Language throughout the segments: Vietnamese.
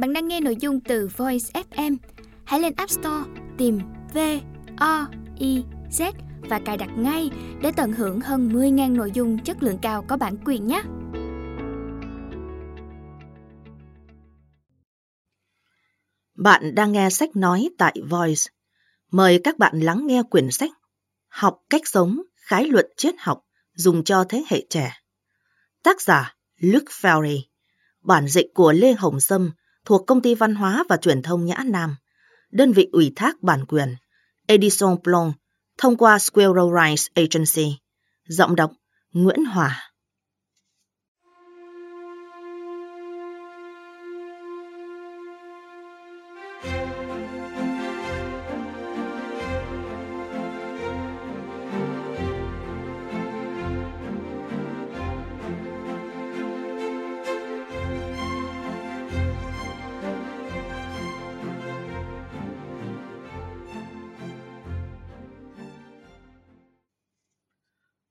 Bạn đang nghe nội dung từ Voice FM. Hãy lên App Store tìm V O I Z và cài đặt ngay để tận hưởng hơn 10.000 nội dung chất lượng cao có bản quyền nhé. Bạn đang nghe sách nói tại Voice. Mời các bạn lắng nghe quyển sách Học cách sống, khái luận triết học dùng cho thế hệ trẻ. Tác giả Luke Ferry. Bản dịch của Lê Hồng Sâm thuộc Công ty Văn hóa và Truyền thông Nhã Nam. Đơn vị ủy thác bản quyền, Edison Plon thông qua Squirrel Rice Agency. Giọng đọc Nguyễn Hòa.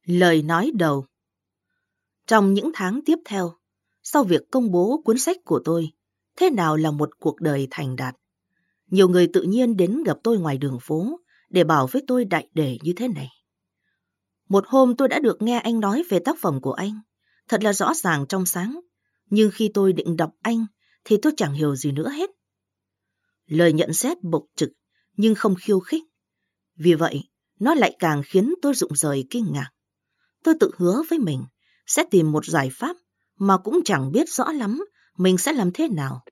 Lời nói đầu Trong những tháng tiếp theo, sau việc công bố cuốn sách của tôi, Thế nào là một cuộc đời thành đạt? Nhiều người tự nhiên đến gặp tôi ngoài đường phố để bảo với tôi đại đề như thế này. Một hôm tôi đã được nghe anh nói về tác phẩm của anh, thật là rõ ràng trong sáng, nhưng khi tôi định đọc anh thì tôi chẳng hiểu gì nữa hết. Lời nhận xét bộc trực nhưng không khiêu khích. Vì vậy, nó lại càng khiến tôi rụng rời kinh ngạc tôi tự hứa với mình sẽ tìm một giải pháp mà cũng chẳng biết rõ lắm mình sẽ làm thế nào.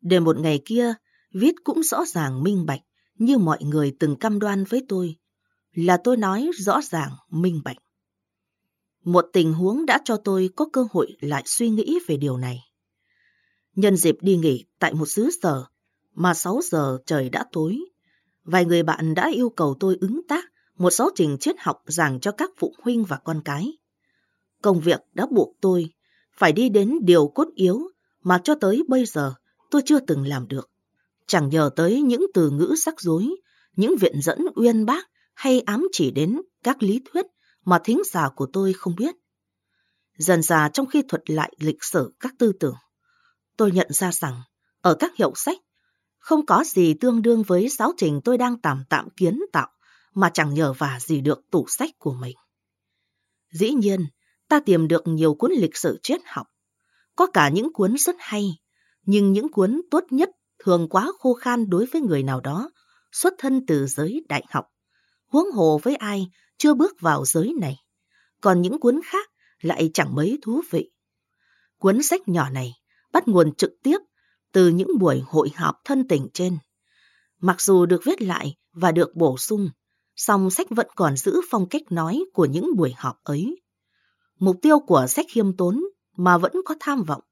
Để một ngày kia, viết cũng rõ ràng minh bạch như mọi người từng cam đoan với tôi, là tôi nói rõ ràng minh bạch. Một tình huống đã cho tôi có cơ hội lại suy nghĩ về điều này. Nhân dịp đi nghỉ tại một xứ sở mà 6 giờ trời đã tối, vài người bạn đã yêu cầu tôi ứng tác một giáo trình triết học giảng cho các phụ huynh và con cái. Công việc đã buộc tôi phải đi đến điều cốt yếu mà cho tới bây giờ tôi chưa từng làm được. Chẳng nhờ tới những từ ngữ sắc rối, những viện dẫn uyên bác hay ám chỉ đến các lý thuyết mà thính giả của tôi không biết. Dần dà trong khi thuật lại lịch sử các tư tưởng, tôi nhận ra rằng ở các hiệu sách không có gì tương đương với giáo trình tôi đang tạm tạm kiến tạo mà chẳng nhờ vả gì được tủ sách của mình. Dĩ nhiên, ta tìm được nhiều cuốn lịch sử triết học. Có cả những cuốn rất hay, nhưng những cuốn tốt nhất thường quá khô khan đối với người nào đó, xuất thân từ giới đại học. Huống hồ với ai chưa bước vào giới này. Còn những cuốn khác lại chẳng mấy thú vị. Cuốn sách nhỏ này bắt nguồn trực tiếp từ những buổi hội họp thân tình trên. Mặc dù được viết lại và được bổ sung song sách vẫn còn giữ phong cách nói của những buổi họp ấy. Mục tiêu của sách khiêm tốn mà vẫn có tham vọng.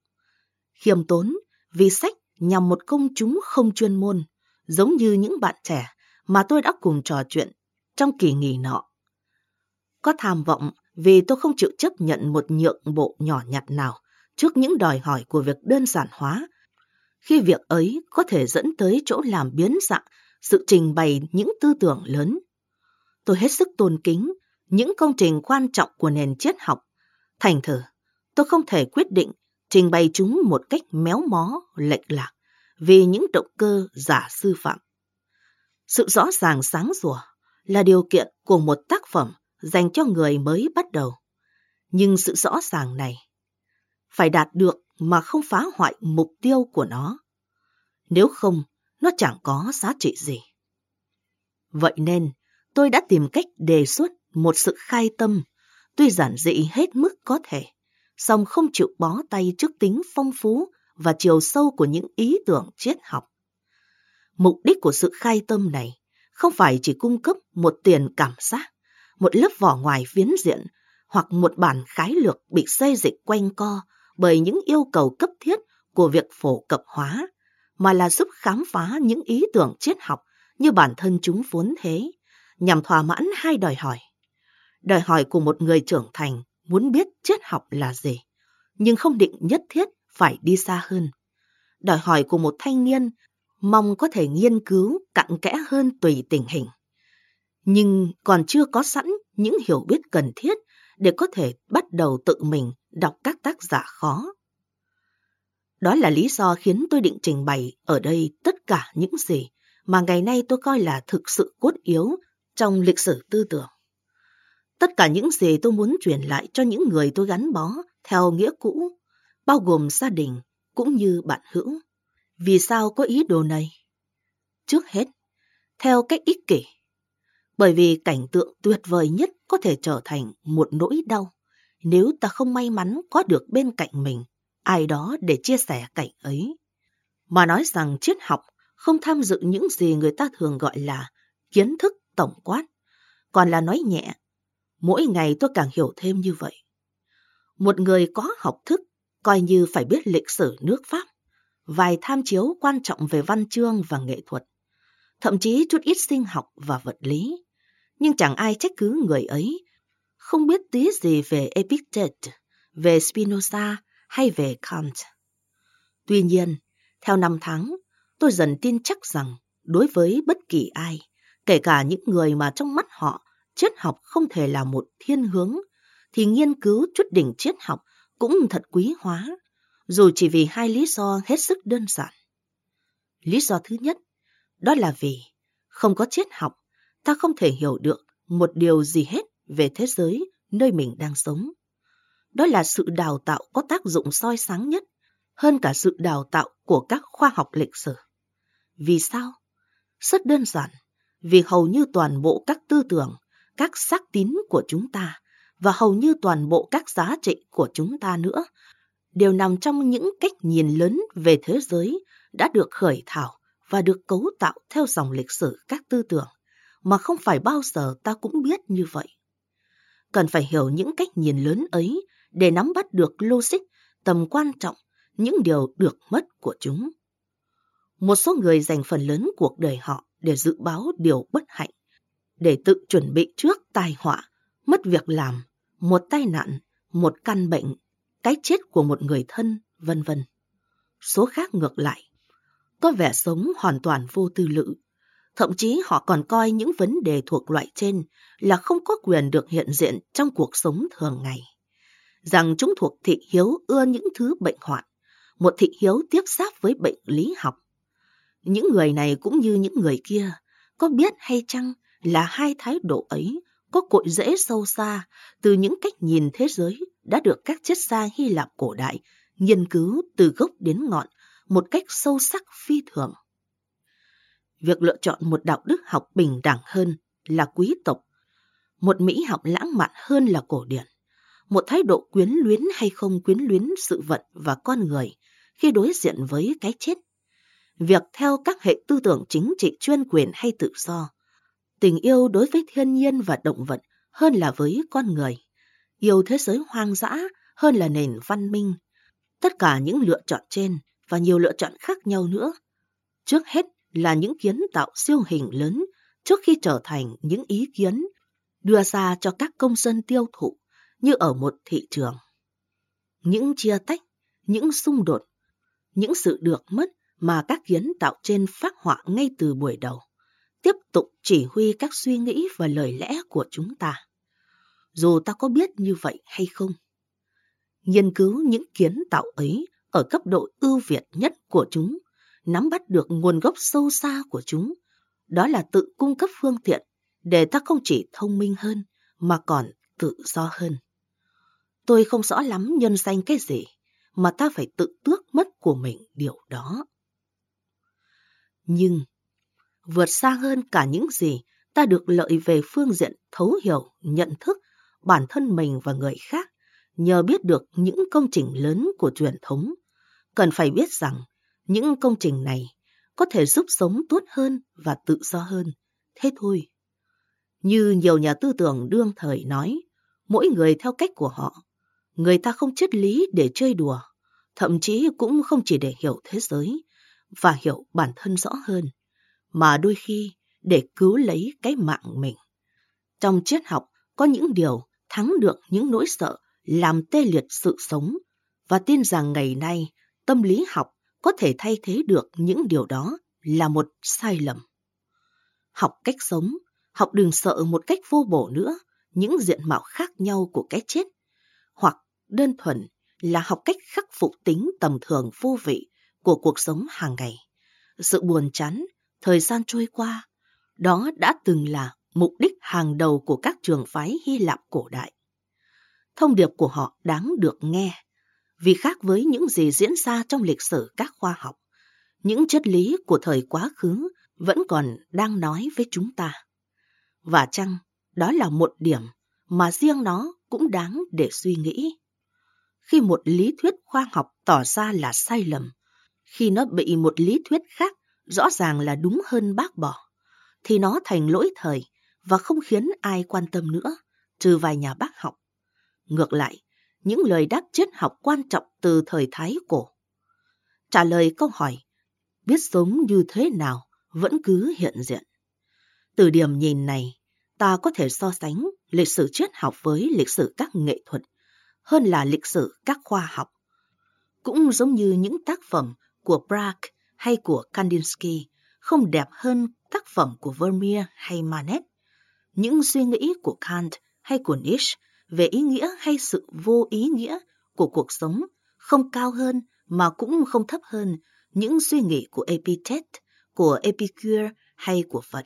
Khiêm tốn vì sách nhằm một công chúng không chuyên môn, giống như những bạn trẻ mà tôi đã cùng trò chuyện trong kỳ nghỉ nọ. Có tham vọng vì tôi không chịu chấp nhận một nhượng bộ nhỏ nhặt nào trước những đòi hỏi của việc đơn giản hóa, khi việc ấy có thể dẫn tới chỗ làm biến dạng sự trình bày những tư tưởng lớn tôi hết sức tôn kính những công trình quan trọng của nền triết học. Thành thử, tôi không thể quyết định trình bày chúng một cách méo mó, lệch lạc vì những động cơ giả sư phạm. Sự rõ ràng sáng rủa là điều kiện của một tác phẩm dành cho người mới bắt đầu. Nhưng sự rõ ràng này phải đạt được mà không phá hoại mục tiêu của nó. Nếu không, nó chẳng có giá trị gì. Vậy nên, tôi đã tìm cách đề xuất một sự khai tâm, tuy giản dị hết mức có thể, song không chịu bó tay trước tính phong phú và chiều sâu của những ý tưởng triết học. Mục đích của sự khai tâm này không phải chỉ cung cấp một tiền cảm giác, một lớp vỏ ngoài phiến diện hoặc một bản khái lược bị xây dịch quanh co bởi những yêu cầu cấp thiết của việc phổ cập hóa, mà là giúp khám phá những ý tưởng triết học như bản thân chúng vốn thế, nhằm thỏa mãn hai đòi hỏi. Đòi hỏi của một người trưởng thành muốn biết triết học là gì, nhưng không định nhất thiết phải đi xa hơn. Đòi hỏi của một thanh niên mong có thể nghiên cứu cặn kẽ hơn tùy tình hình. Nhưng còn chưa có sẵn những hiểu biết cần thiết để có thể bắt đầu tự mình đọc các tác giả khó. Đó là lý do khiến tôi định trình bày ở đây tất cả những gì mà ngày nay tôi coi là thực sự cốt yếu trong lịch sử tư tưởng. Tất cả những gì tôi muốn truyền lại cho những người tôi gắn bó theo nghĩa cũ, bao gồm gia đình cũng như bạn hữu. Vì sao có ý đồ này? Trước hết, theo cách ích kỷ. Bởi vì cảnh tượng tuyệt vời nhất có thể trở thành một nỗi đau nếu ta không may mắn có được bên cạnh mình ai đó để chia sẻ cảnh ấy. Mà nói rằng triết học không tham dự những gì người ta thường gọi là kiến thức tổng quát, còn là nói nhẹ. Mỗi ngày tôi càng hiểu thêm như vậy. Một người có học thức coi như phải biết lịch sử nước Pháp, vài tham chiếu quan trọng về văn chương và nghệ thuật, thậm chí chút ít sinh học và vật lý. Nhưng chẳng ai trách cứ người ấy, không biết tí gì về Epictet, về Spinoza hay về Kant. Tuy nhiên, theo năm tháng, tôi dần tin chắc rằng đối với bất kỳ ai, kể cả những người mà trong mắt họ triết học không thể là một thiên hướng, thì nghiên cứu chút đỉnh triết học cũng thật quý hóa, dù chỉ vì hai lý do hết sức đơn giản. Lý do thứ nhất, đó là vì không có triết học, ta không thể hiểu được một điều gì hết về thế giới nơi mình đang sống. Đó là sự đào tạo có tác dụng soi sáng nhất hơn cả sự đào tạo của các khoa học lịch sử. Vì sao? Rất đơn giản, vì hầu như toàn bộ các tư tưởng, các xác tín của chúng ta và hầu như toàn bộ các giá trị của chúng ta nữa đều nằm trong những cách nhìn lớn về thế giới đã được khởi thảo và được cấu tạo theo dòng lịch sử các tư tưởng mà không phải bao giờ ta cũng biết như vậy. Cần phải hiểu những cách nhìn lớn ấy để nắm bắt được logic, tầm quan trọng, những điều được mất của chúng. Một số người dành phần lớn cuộc đời họ để dự báo điều bất hạnh, để tự chuẩn bị trước tai họa, mất việc làm, một tai nạn, một căn bệnh, cái chết của một người thân, vân vân. Số khác ngược lại, có vẻ sống hoàn toàn vô tư lự. Thậm chí họ còn coi những vấn đề thuộc loại trên là không có quyền được hiện diện trong cuộc sống thường ngày rằng chúng thuộc thị hiếu ưa những thứ bệnh hoạn, một thị hiếu tiếp giáp với bệnh lý học. Những người này cũng như những người kia, có biết hay chăng là hai thái độ ấy có cội rễ sâu xa từ những cách nhìn thế giới đã được các triết gia Hy Lạp cổ đại nghiên cứu từ gốc đến ngọn một cách sâu sắc phi thường. Việc lựa chọn một đạo đức học bình đẳng hơn là quý tộc, một mỹ học lãng mạn hơn là cổ điển một thái độ quyến luyến hay không quyến luyến sự vận và con người khi đối diện với cái chết. Việc theo các hệ tư tưởng chính trị chuyên quyền hay tự do, tình yêu đối với thiên nhiên và động vật hơn là với con người, yêu thế giới hoang dã hơn là nền văn minh. Tất cả những lựa chọn trên và nhiều lựa chọn khác nhau nữa. Trước hết là những kiến tạo siêu hình lớn trước khi trở thành những ý kiến đưa ra cho các công dân tiêu thụ như ở một thị trường. Những chia tách, những xung đột, những sự được mất mà các kiến tạo trên phát họa ngay từ buổi đầu, tiếp tục chỉ huy các suy nghĩ và lời lẽ của chúng ta. Dù ta có biết như vậy hay không. Nghiên cứu những kiến tạo ấy ở cấp độ ưu việt nhất của chúng, nắm bắt được nguồn gốc sâu xa của chúng, đó là tự cung cấp phương tiện để ta không chỉ thông minh hơn mà còn tự do hơn. Tôi không rõ lắm nhân danh cái gì, mà ta phải tự tước mất của mình điều đó. Nhưng, vượt xa hơn cả những gì ta được lợi về phương diện thấu hiểu, nhận thức bản thân mình và người khác nhờ biết được những công trình lớn của truyền thống. Cần phải biết rằng những công trình này có thể giúp sống tốt hơn và tự do hơn. Thế thôi. Như nhiều nhà tư tưởng đương thời nói, mỗi người theo cách của họ, người ta không triết lý để chơi đùa, thậm chí cũng không chỉ để hiểu thế giới và hiểu bản thân rõ hơn, mà đôi khi để cứu lấy cái mạng mình. Trong triết học có những điều thắng được những nỗi sợ làm tê liệt sự sống và tin rằng ngày nay tâm lý học có thể thay thế được những điều đó là một sai lầm. Học cách sống, học đừng sợ một cách vô bổ nữa những diện mạo khác nhau của cái chết, hoặc đơn thuần là học cách khắc phục tính tầm thường vô vị của cuộc sống hàng ngày. Sự buồn chán, thời gian trôi qua, đó đã từng là mục đích hàng đầu của các trường phái Hy Lạp cổ đại. Thông điệp của họ đáng được nghe, vì khác với những gì diễn ra trong lịch sử các khoa học, những chất lý của thời quá khứ vẫn còn đang nói với chúng ta. Và chăng đó là một điểm mà riêng nó cũng đáng để suy nghĩ. Khi một lý thuyết khoa học tỏ ra là sai lầm, khi nó bị một lý thuyết khác rõ ràng là đúng hơn bác bỏ, thì nó thành lỗi thời và không khiến ai quan tâm nữa, trừ vài nhà bác học. Ngược lại, những lời đáp triết học quan trọng từ thời Thái cổ. Trả lời câu hỏi, biết sống như thế nào vẫn cứ hiện diện. Từ điểm nhìn này, ta có thể so sánh lịch sử triết học với lịch sử các nghệ thuật, hơn là lịch sử các khoa học. Cũng giống như những tác phẩm của Braque hay của Kandinsky không đẹp hơn tác phẩm của Vermeer hay Manet. Những suy nghĩ của Kant hay của Nietzsche về ý nghĩa hay sự vô ý nghĩa của cuộc sống không cao hơn mà cũng không thấp hơn những suy nghĩ của Epictet, của Epicure hay của Phật.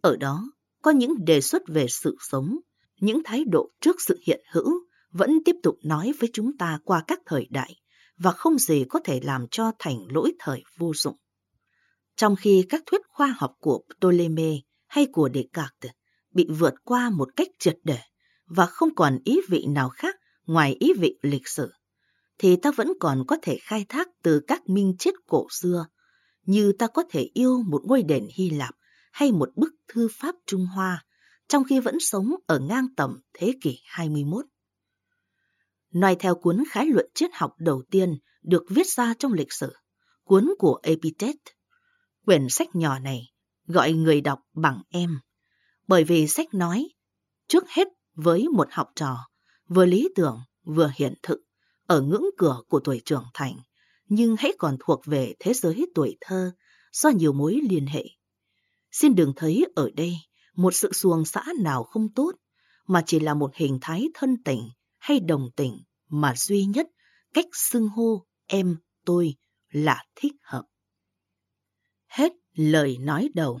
Ở đó có những đề xuất về sự sống, những thái độ trước sự hiện hữu vẫn tiếp tục nói với chúng ta qua các thời đại và không gì có thể làm cho thành lỗi thời vô dụng. Trong khi các thuyết khoa học của Ptolemy hay của Descartes bị vượt qua một cách triệt để và không còn ý vị nào khác ngoài ý vị lịch sử, thì ta vẫn còn có thể khai thác từ các minh triết cổ xưa, như ta có thể yêu một ngôi đền Hy Lạp hay một bức thư pháp Trung Hoa, trong khi vẫn sống ở ngang tầm thế kỷ 21. Nói theo cuốn khái luận triết học đầu tiên được viết ra trong lịch sử, cuốn của Epictet. Quyển sách nhỏ này gọi người đọc bằng em, bởi vì sách nói, trước hết với một học trò, vừa lý tưởng vừa hiện thực, ở ngưỡng cửa của tuổi trưởng thành, nhưng hãy còn thuộc về thế giới tuổi thơ do nhiều mối liên hệ. Xin đừng thấy ở đây một sự xuồng xã nào không tốt, mà chỉ là một hình thái thân tình hay đồng tình mà duy nhất cách xưng hô em tôi là thích hợp. Hết lời nói đầu.